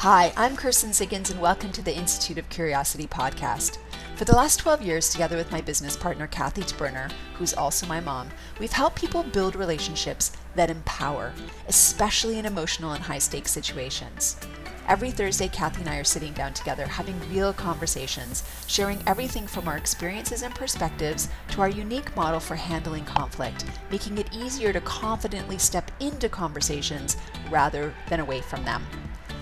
Hi, I'm Kirsten Siggins, and welcome to the Institute of Curiosity podcast. For the last 12 years, together with my business partner, Kathy Taberner, who's also my mom, we've helped people build relationships that empower, especially in emotional and high stakes situations. Every Thursday, Kathy and I are sitting down together having real conversations, sharing everything from our experiences and perspectives to our unique model for handling conflict, making it easier to confidently step into conversations rather than away from them.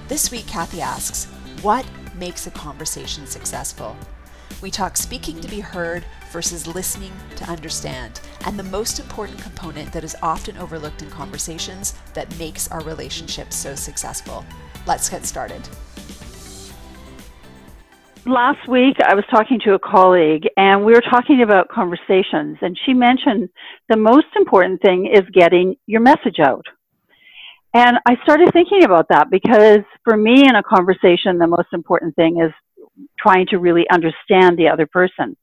This week, Kathy asks, What makes a conversation successful? We talk speaking to be heard versus listening to understand, and the most important component that is often overlooked in conversations that makes our relationships so successful. Let's get started. Last week, I was talking to a colleague, and we were talking about conversations, and she mentioned the most important thing is getting your message out. And I started thinking about that because for me in a conversation, the most important thing is trying to really understand the other person.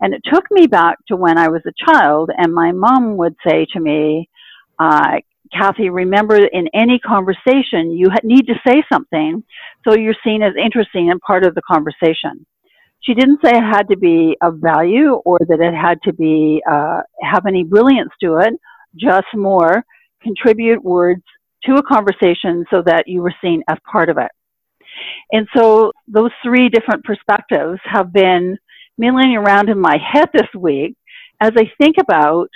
And it took me back to when I was a child, and my mom would say to me, uh, Kathy, remember in any conversation, you need to say something so you're seen as interesting and part of the conversation. She didn't say it had to be of value or that it had to be uh, have any brilliance to it, just more contribute words to a conversation so that you were seen as part of it. And so those three different perspectives have been milling around in my head this week as I think about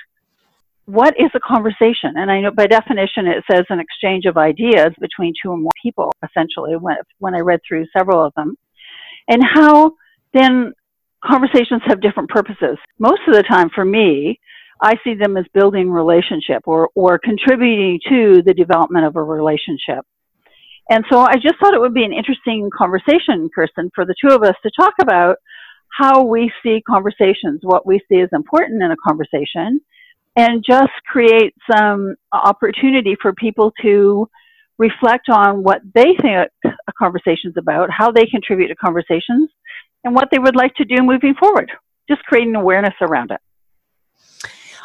what is a conversation? And I know by definition it says an exchange of ideas between two or more people, essentially, when, when I read through several of them. And how then conversations have different purposes. Most of the time for me, I see them as building relationship or, or contributing to the development of a relationship. And so I just thought it would be an interesting conversation, Kirsten, for the two of us to talk about how we see conversations, what we see as important in a conversation, and just create some opportunity for people to reflect on what they think a conversation is about, how they contribute to conversations, and what they would like to do moving forward. Just creating awareness around it.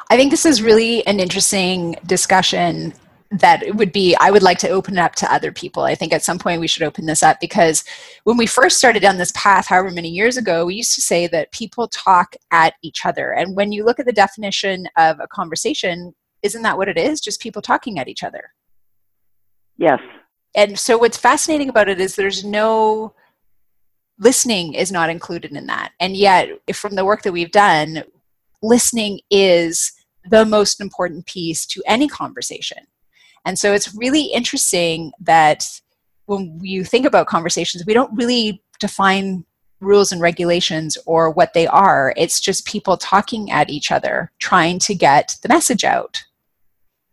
I think this is really an interesting discussion that it would be i would like to open it up to other people. I think at some point we should open this up because when we first started down this path however many years ago we used to say that people talk at each other. And when you look at the definition of a conversation isn't that what it is? Just people talking at each other. Yes. And so what's fascinating about it is there's no listening is not included in that. And yet from the work that we've done listening is the most important piece to any conversation. And so it's really interesting that when you think about conversations, we don't really define rules and regulations or what they are. It's just people talking at each other, trying to get the message out.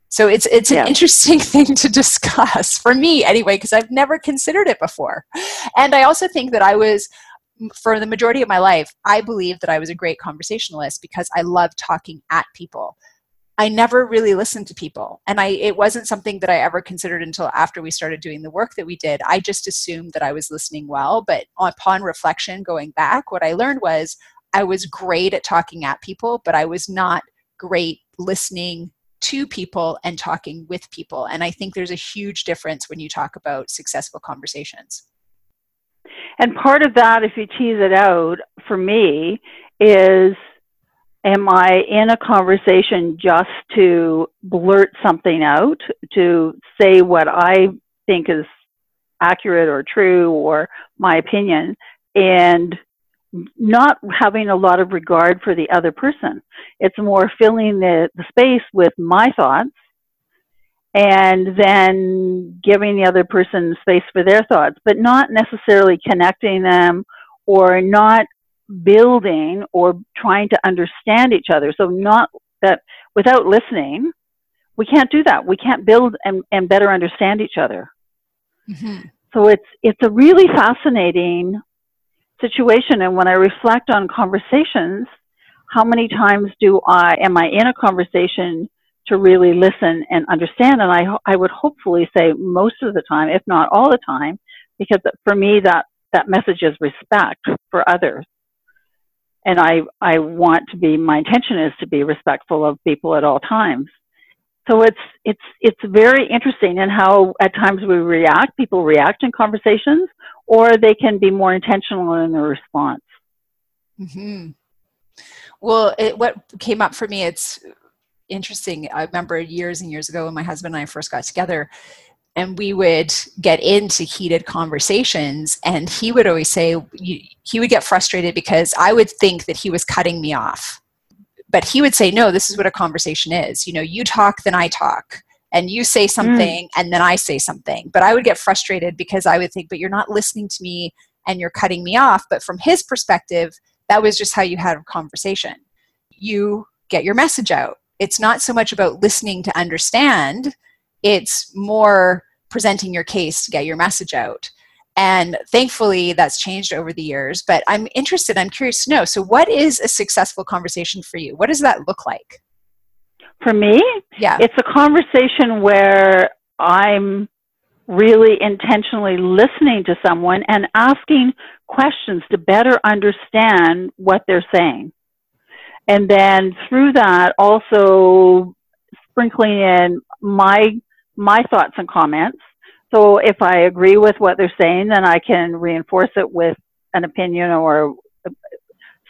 So it's it's yeah. an interesting thing to discuss for me anyway because I've never considered it before. And I also think that I was for the majority of my life, I believed that I was a great conversationalist because I loved talking at people. I never really listened to people. And I it wasn't something that I ever considered until after we started doing the work that we did. I just assumed that I was listening well, but upon reflection going back, what I learned was I was great at talking at people, but I was not great listening to people and talking with people. And I think there's a huge difference when you talk about successful conversations. And part of that, if you tease it out for me, is am I in a conversation just to blurt something out, to say what I think is accurate or true or my opinion, and not having a lot of regard for the other person. It's more filling the, the space with my thoughts and then giving the other person space for their thoughts, but not necessarily connecting them or not building or trying to understand each other. So not that without listening, we can't do that. We can't build and, and better understand each other. Mm-hmm. So it's it's a really fascinating situation. And when I reflect on conversations, how many times do I am I in a conversation to really listen and understand. And I, I would hopefully say most of the time, if not all the time, because for me, that, that message is respect for others. And I, I want to be, my intention is to be respectful of people at all times. So it's it's it's very interesting in how at times we react. People react in conversations, or they can be more intentional in their response. Mm-hmm. Well, it, what came up for me, it's interesting. I remember years and years ago when my husband and I first got together, and we would get into heated conversations, and he would always say he would get frustrated because I would think that he was cutting me off. But he would say, No, this is what a conversation is. You know, you talk, then I talk and you say something mm. and then I say something. But I would get frustrated because I would think, but you're not listening to me and you're cutting me off. But from his perspective, that was just how you had a conversation. You get your message out. It's not so much about listening to understand, it's more presenting your case to get your message out. And thankfully, that's changed over the years. But I'm interested, I'm curious to know so, what is a successful conversation for you? What does that look like? For me, yeah. it's a conversation where I'm really intentionally listening to someone and asking questions to better understand what they're saying. And then through that, also sprinkling in my, my thoughts and comments. So if I agree with what they're saying, then I can reinforce it with an opinion or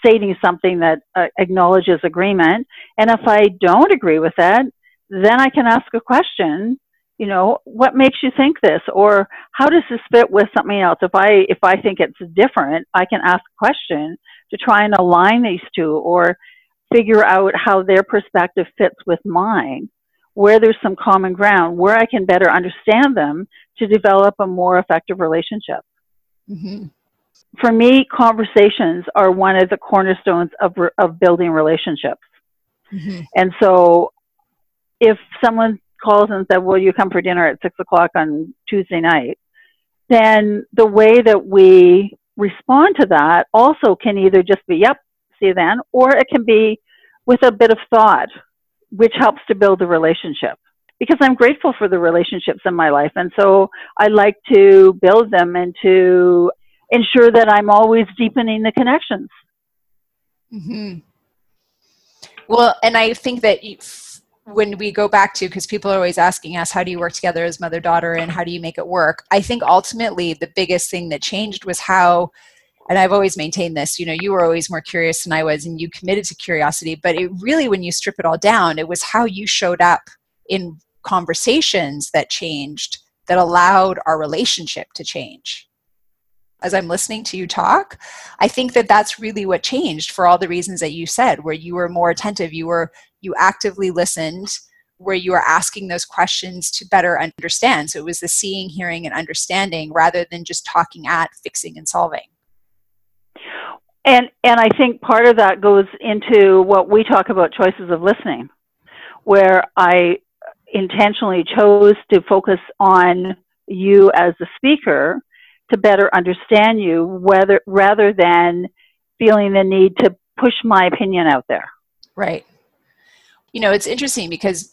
stating something that uh, acknowledges agreement. And if I don't agree with that, then I can ask a question you know what makes you think this or how does this fit with something else if i if i think it's different i can ask a question to try and align these two or figure out how their perspective fits with mine where there's some common ground where i can better understand them to develop a more effective relationship mm-hmm. for me conversations are one of the cornerstones of, of building relationships mm-hmm. and so if someone calls and said, Will you come for dinner at six o'clock on Tuesday night? Then the way that we respond to that also can either just be, Yep, see then, or it can be with a bit of thought, which helps to build the relationship. Because I'm grateful for the relationships in my life. And so I like to build them and to ensure that I'm always deepening the connections. Mm-hmm. Well, and I think that when we go back to because people are always asking us how do you work together as mother daughter and how do you make it work i think ultimately the biggest thing that changed was how and i've always maintained this you know you were always more curious than i was and you committed to curiosity but it really when you strip it all down it was how you showed up in conversations that changed that allowed our relationship to change as I'm listening to you talk, I think that that's really what changed for all the reasons that you said, where you were more attentive, you were you actively listened, where you were asking those questions to better understand. So it was the seeing, hearing, and understanding rather than just talking at, fixing, and solving. And and I think part of that goes into what we talk about choices of listening, where I intentionally chose to focus on you as the speaker to better understand you whether rather than feeling the need to push my opinion out there. Right. You know, it's interesting because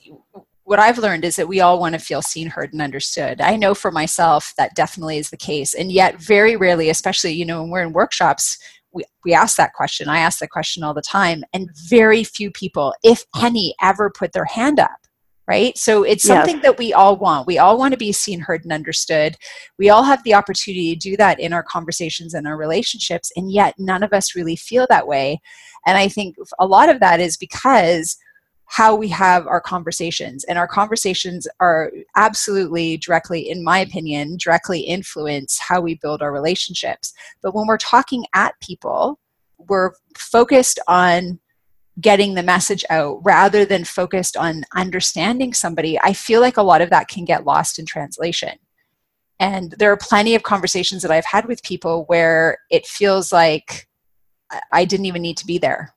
what I've learned is that we all want to feel seen, heard, and understood. I know for myself that definitely is the case. And yet, very rarely, especially, you know, when we're in workshops, we, we ask that question. I ask that question all the time. And very few people, if any, ever put their hand up right? So it's something yes. that we all want. We all want to be seen, heard, and understood. We all have the opportunity to do that in our conversations and our relationships, and yet none of us really feel that way. And I think a lot of that is because how we have our conversations and our conversations are absolutely directly in my opinion directly influence how we build our relationships but when we're talking at people we're focused on getting the message out rather than focused on understanding somebody, I feel like a lot of that can get lost in translation. And there are plenty of conversations that I've had with people where it feels like I didn't even need to be there.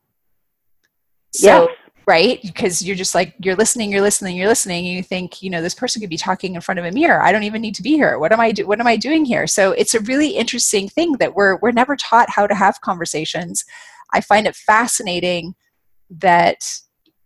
So, yes. Right? Because you're just like, you're listening, you're listening, you're listening, and you think, you know, this person could be talking in front of a mirror. I don't even need to be here. What am I do- what am I doing here? So it's a really interesting thing that we're we're never taught how to have conversations. I find it fascinating that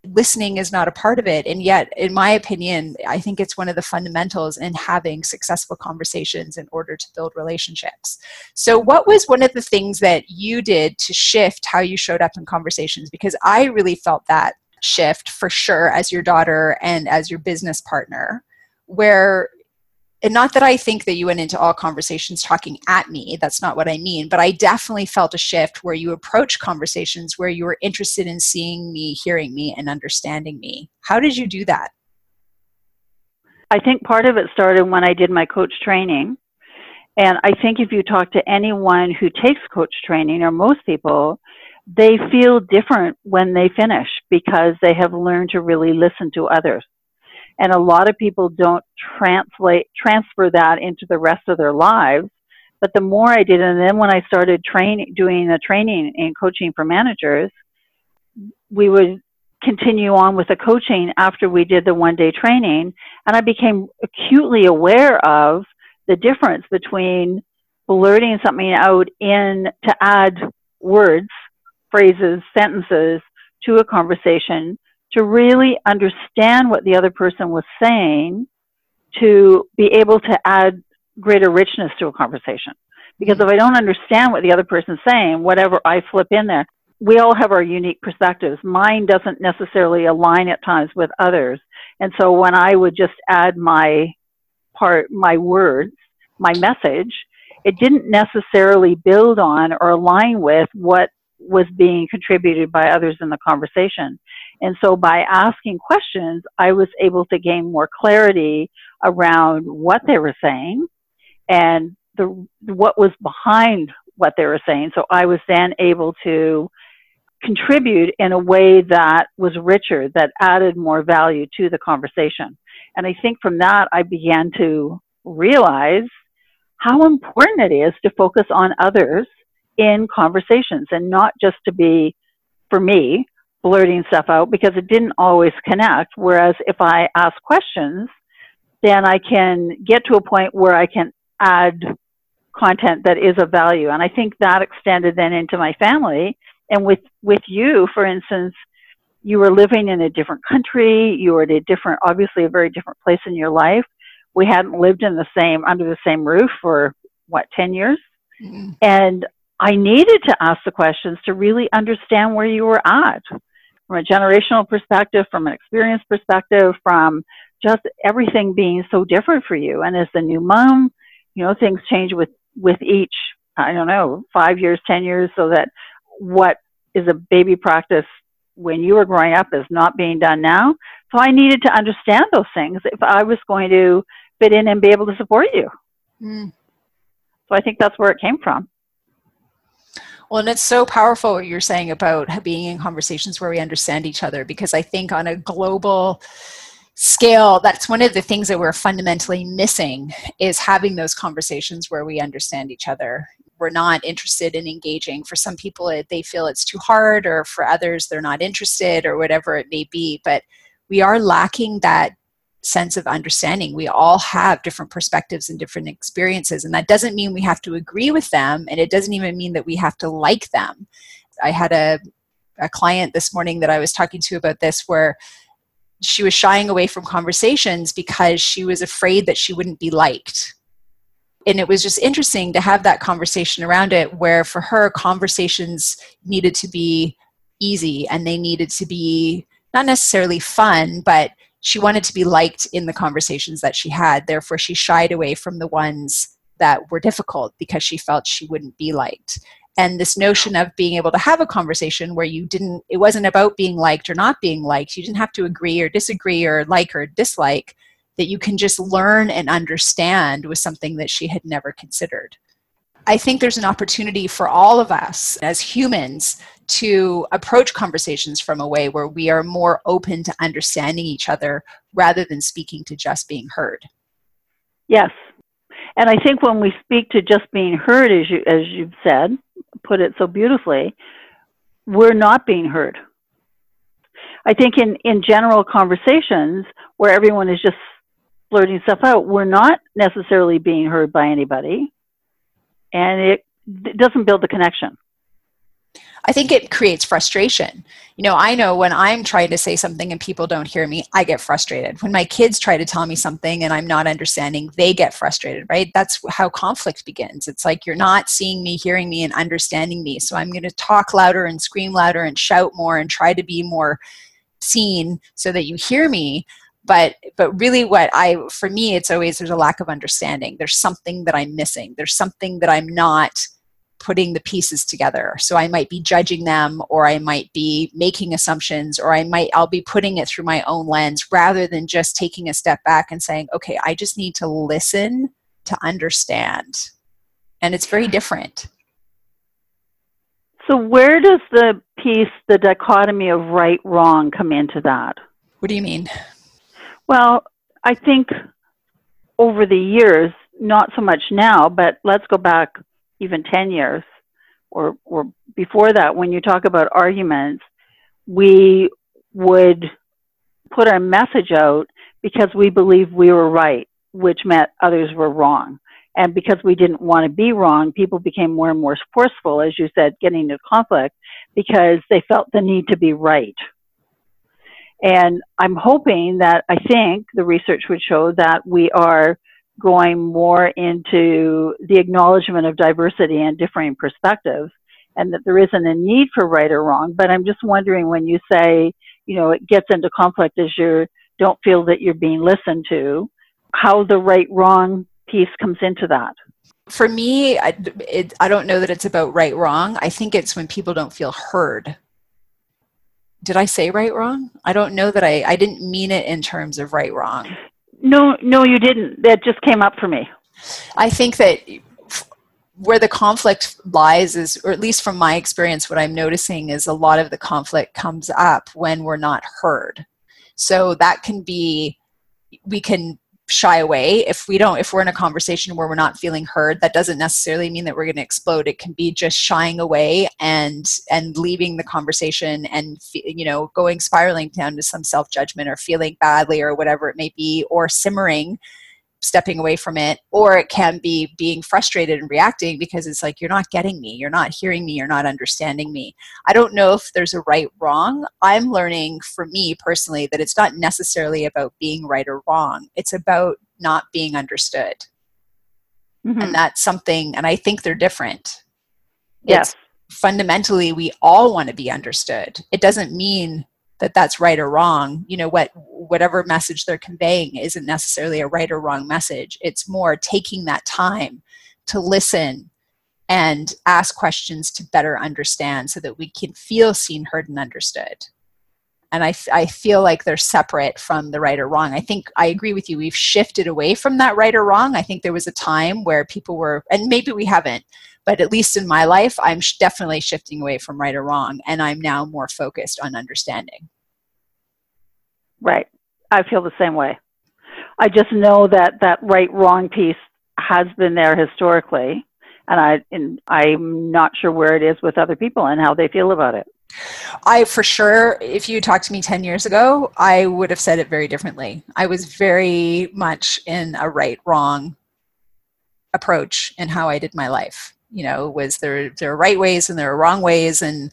listening is not a part of it and yet in my opinion i think it's one of the fundamentals in having successful conversations in order to build relationships so what was one of the things that you did to shift how you showed up in conversations because i really felt that shift for sure as your daughter and as your business partner where and not that I think that you went into all conversations talking at me, that's not what I mean, but I definitely felt a shift where you approach conversations where you were interested in seeing me, hearing me, and understanding me. How did you do that? I think part of it started when I did my coach training. And I think if you talk to anyone who takes coach training, or most people, they feel different when they finish because they have learned to really listen to others. And a lot of people don't translate, transfer that into the rest of their lives. But the more I did, and then when I started training, doing the training and coaching for managers, we would continue on with the coaching after we did the one day training. And I became acutely aware of the difference between blurting something out in to add words, phrases, sentences to a conversation to really understand what the other person was saying to be able to add greater richness to a conversation. Because if I don't understand what the other person's saying, whatever I flip in there, we all have our unique perspectives. Mine doesn't necessarily align at times with others. And so when I would just add my part, my words, my message, it didn't necessarily build on or align with what was being contributed by others in the conversation. And so by asking questions, I was able to gain more clarity around what they were saying and the, what was behind what they were saying. So I was then able to contribute in a way that was richer, that added more value to the conversation. And I think from that, I began to realize how important it is to focus on others in conversations and not just to be, for me, blurting stuff out because it didn't always connect. Whereas if I ask questions, then I can get to a point where I can add content that is of value. And I think that extended then into my family. And with, with you, for instance, you were living in a different country, you were at a different, obviously a very different place in your life. We hadn't lived in the same, under the same roof for what, 10 years? Mm-hmm. And I needed to ask the questions to really understand where you were at from a generational perspective, from an experience perspective, from just everything being so different for you. And as the new mom, you know, things change with, with each, I don't know, five years, 10 years, so that what is a baby practice when you were growing up is not being done now. So I needed to understand those things if I was going to fit in and be able to support you. Mm. So I think that's where it came from. Well, and it's so powerful what you're saying about being in conversations where we understand each other, because I think on a global scale, that's one of the things that we're fundamentally missing is having those conversations where we understand each other. We're not interested in engaging. For some people, they feel it's too hard, or for others, they're not interested, or whatever it may be. But we are lacking that sense of understanding. We all have different perspectives and different experiences, and that doesn't mean we have to agree with them, and it doesn't even mean that we have to like them. I had a, a client this morning that I was talking to about this where she was shying away from conversations because she was afraid that she wouldn't be liked. And it was just interesting to have that conversation around it where for her, conversations needed to be easy and they needed to be not necessarily fun, but she wanted to be liked in the conversations that she had. Therefore, she shied away from the ones that were difficult because she felt she wouldn't be liked. And this notion of being able to have a conversation where you didn't, it wasn't about being liked or not being liked. You didn't have to agree or disagree or like or dislike, that you can just learn and understand was something that she had never considered. I think there's an opportunity for all of us as humans to approach conversations from a way where we are more open to understanding each other rather than speaking to just being heard. Yes. And I think when we speak to just being heard, as, you, as you've said, put it so beautifully, we're not being heard. I think in, in general conversations where everyone is just blurting stuff out, we're not necessarily being heard by anybody. And it, it doesn't build the connection. I think it creates frustration. You know, I know when I'm trying to say something and people don't hear me, I get frustrated. When my kids try to tell me something and I'm not understanding, they get frustrated, right? That's how conflict begins. It's like you're not seeing me, hearing me, and understanding me. So I'm going to talk louder and scream louder and shout more and try to be more seen so that you hear me but but really what i for me it's always there's a lack of understanding. There's something that i'm missing. There's something that i'm not putting the pieces together. So i might be judging them or i might be making assumptions or i might i'll be putting it through my own lens rather than just taking a step back and saying okay i just need to listen to understand. And it's very different. So where does the piece the dichotomy of right wrong come into that? What do you mean well i think over the years not so much now but let's go back even 10 years or, or before that, when you talk about arguments, we would put our message out because we believed we were right, which meant others were wrong. And because we didn't want to be wrong, people became more and more forceful, as you said, getting into conflict because they felt the need to be right. And I'm hoping that I think the research would show that we are going more into the acknowledgement of diversity and differing perspectives and that there isn't a need for right or wrong. But I'm just wondering when you say, you know, it gets into conflict as you don't feel that you're being listened to, how the right wrong piece comes into that. For me, I, it, I don't know that it's about right wrong. I think it's when people don't feel heard. Did I say right wrong? I don't know that I, I didn't mean it in terms of right wrong. No, no, you didn't. That just came up for me. I think that where the conflict lies is, or at least from my experience, what I'm noticing is a lot of the conflict comes up when we're not heard. So that can be, we can shy away. If we don't if we're in a conversation where we're not feeling heard that doesn't necessarily mean that we're going to explode. It can be just shying away and and leaving the conversation and you know going spiraling down to some self judgment or feeling badly or whatever it may be or simmering stepping away from it or it can be being frustrated and reacting because it's like you're not getting me. You're not hearing me. You're not understanding me. I don't know if there's a right wrong. I'm learning for me personally that it's not necessarily about being right or wrong. It's about not being understood. Mm-hmm. and that's something and i think they're different. Yes. it's fundamentally we all want to be understood. It doesn't mean that that's right or wrong you know what whatever message they're conveying isn't necessarily a right or wrong message. It's more taking that time to listen and ask questions to better understand so that we can feel seen heard and understood. And I, I feel like they're separate from the right or wrong. I think i agree with you. We've shifted away from that right or wrong. I think there was a time where people were and maybe we haven't but at least in my life i'm sh- definitely shifting away from right or wrong and i'm now more focused on understanding. Right. I feel the same way. I just know that that right wrong piece has been there historically and i and i'm not sure where it is with other people and how they feel about it. I for sure, if you talked to me 10 years ago, I would have said it very differently. I was very much in a right wrong approach in how I did my life you know was there there are right ways and there are wrong ways. And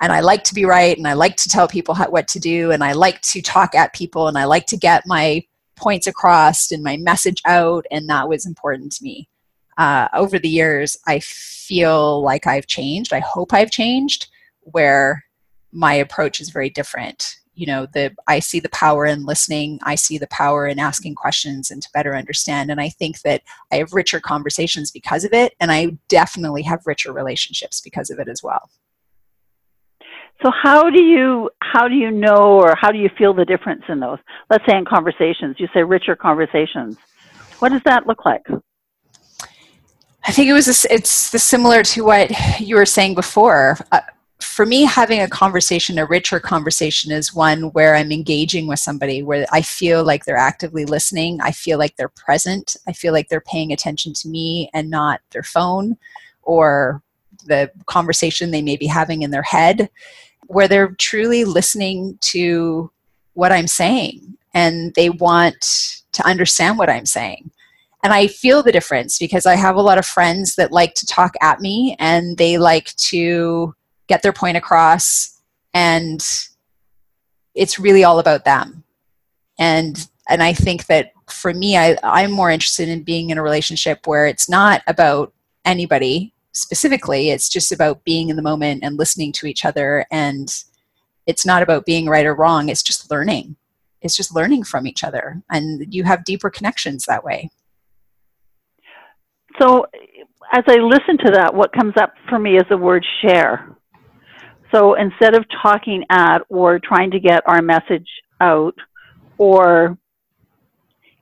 and I like to be right and I like to tell people how, what to do. And I like to talk at people and I like to get my points across and my message out. And that was important to me. Uh, over the years I feel like I've changed. I hope I've changed where my approach is very different you know the i see the power in listening i see the power in asking questions and to better understand. And i think that i have richer conversations because of it and i definitely have richer relationships because of it as well. So how do you how do you know or how do you feel the difference in those? Let's say in conversations you say richer conversations. What does that look like? I think it was a, it's the similar to what you were saying before. Uh, for me, having a conversation, a richer conversation, is one where I'm engaging with somebody where I feel like they're actively listening. I feel like they're present. I feel like they're paying attention to me and not their phone or the conversation they may be having in their head, where they're truly listening to what I'm saying and they want to understand what I'm saying. And I feel the difference because I have a lot of friends that like to talk at me and they like to get their point across and it's really all about them. And and i think that for me I, i'm more interested in being in a relationship where it's not about anybody specifically. It's just about being in the moment and listening to each other. And it's not about being right or wrong. It's just learning. It's just learning from each other. And you have deeper connections that way. So as i listen to that what comes up for me is the word share so instead of talking at or trying to get our message out or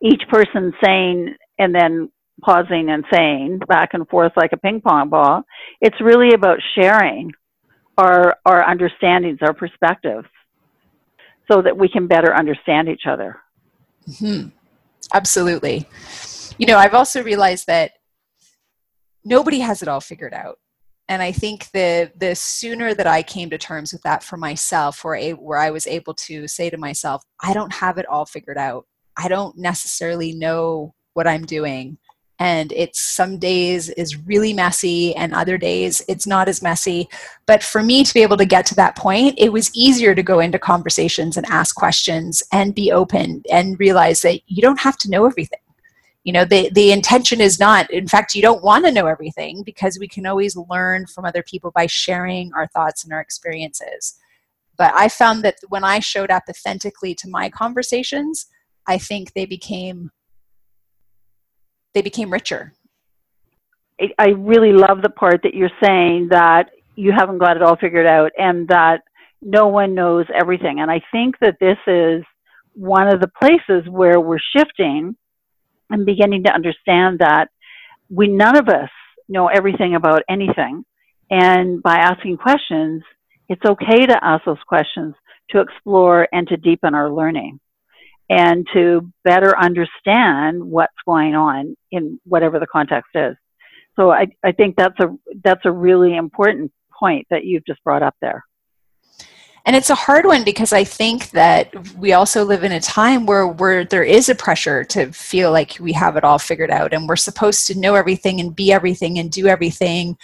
each person saying and then pausing and saying back and forth like a ping pong ball, it's really about sharing our our understandings, our perspectives, so that we can better understand each other. Mm-hmm. Absolutely. You know, I've also realized that nobody has it all figured out and I think the the sooner that I came to terms with that for myself, where a, where I was able to say to myself, I don't have it all figured out. I don't necessarily know what I'm doing, and it's some days is really messy, and other days it's not as messy. But for me to be able to get to that point, it was easier to go into conversations and ask questions and be open and realize that you don't have to know everything you know the the intention is not in fact you don't want to know everything because we can always learn from other people by sharing our thoughts and our experiences. But i found that when i showed up authentically to my conversations i think they became they became richer. I really love the part that you're saying that you haven't got it all figured out and that no one knows everything. And i think that this is one of the places where we're shifting I'm beginning to understand that we none of us know everything about anything. And by asking questions, it's okay to ask those questions to explore and to deepen our learning and to better understand what's going on in whatever the context is. So I, I think that's a that's a really important point that you've just brought up there and it's a hard one because i think that we also live in a time where where there is a pressure to feel like we have it all figured out and we're supposed to know everything and be everything and do everything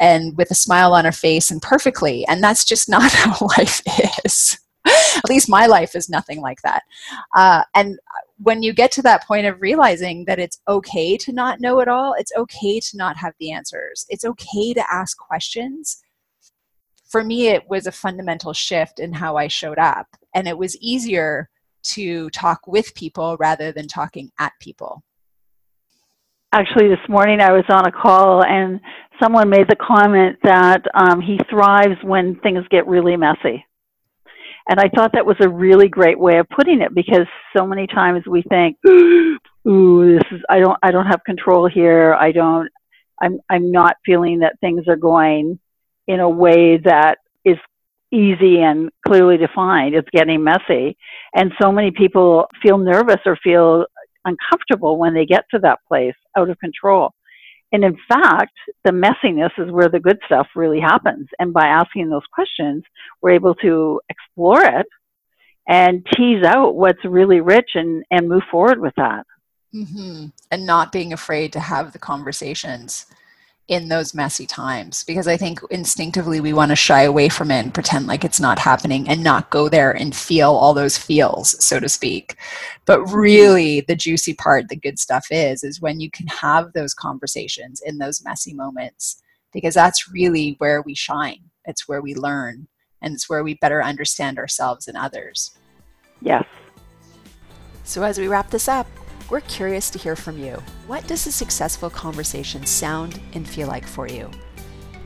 and with a smile on our face and perfectly. And that's just not how life is. At least my life is nothing like that. Uh, and when you get to that point of realizing that it's okay to not know it all it's okay to not have the answers. It's okay to ask questions for me, it was a fundamental shift in how I showed up. And it was easier to talk with people rather than talking at people. Actually, this morning I was on a call and someone made the comment that um, he thrives when things get really messy. And I thought that was a really great way of putting it because so many times we think, "Ooh, this is I don't I don't have control here. I don't I'm I'm not feeling that things are going in a way that is easy and clearly defined. It's getting messy. And so many people feel nervous or feel uncomfortable when they get to that place out of control. And in fact, the messiness is where the good stuff really happens. And by asking those questions, we're able to explore it and tease out what's really rich and, and move forward with that. Mm-hmm. And not being afraid to have the conversations in those messy times because I think instinctively we want to shy away from it and pretend like it's not happening and not go there and feel all those feels, so to speak. But really, the juicy part, the good stuff is, is when you can have those conversations in those messy moments because that's really where we shine. It's where we learn and it's where we better understand ourselves and others. Yes. So, as we wrap this up, we're curious to hear from you. What does a successful conversation sound and feel like for you?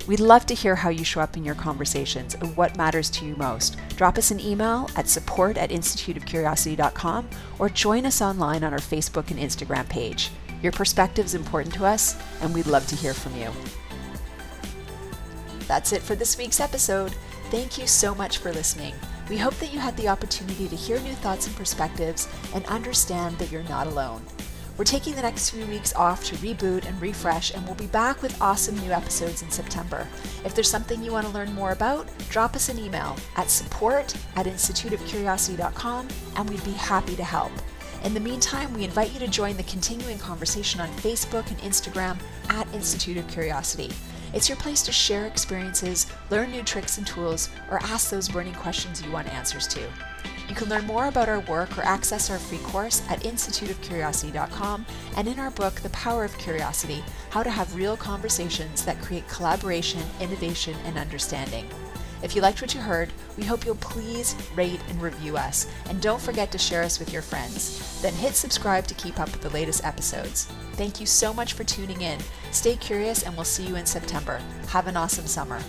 We'd love to hear how you show up in your conversations and what matters to you most. Drop us an email at support at instituteofcuriosity.com or join us online on our Facebook and Instagram page. Your perspective is important to us, and we'd love to hear from you. That's it for this week's episode. Thank you so much for listening. We hope that you had the opportunity to hear new thoughts and perspectives and understand that you're not alone. We're taking the next few weeks off to reboot and refresh, and we'll be back with awesome new episodes in September. If there's something you want to learn more about, drop us an email at support at instituteofcuriosity.com, and we'd be happy to help. In the meantime, we invite you to join the continuing conversation on Facebook and Instagram at Institute of Curiosity. It's your place to share experiences, learn new tricks and tools, or ask those burning questions you want answers to. You can learn more about our work or access our free course at instituteofcuriosity.com and in our book, The Power of Curiosity How to Have Real Conversations That Create Collaboration, Innovation, and Understanding. If you liked what you heard, we hope you'll please rate and review us. And don't forget to share us with your friends. Then hit subscribe to keep up with the latest episodes. Thank you so much for tuning in. Stay curious, and we'll see you in September. Have an awesome summer.